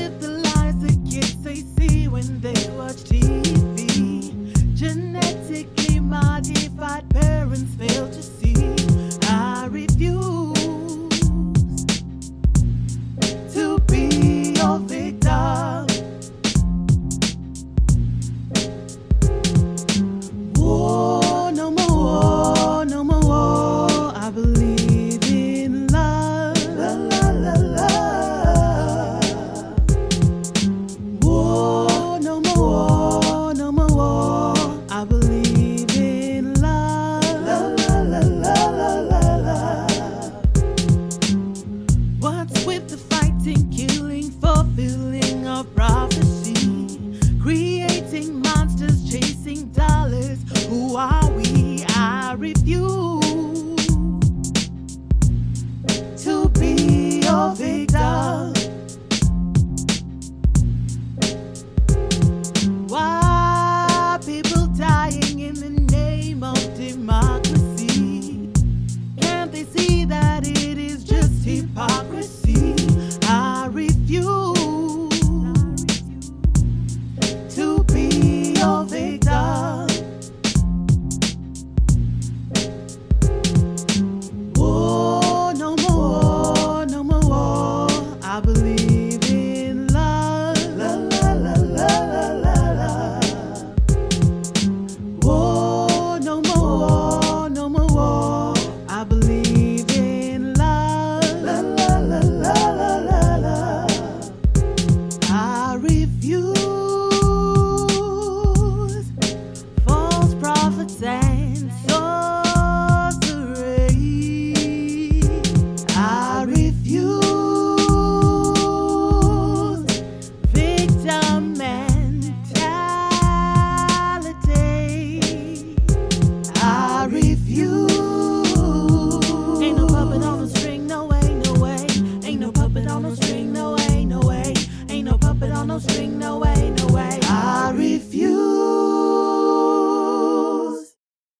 with the lies that kids they see when they watch TV. Genetically modified parents fail to see.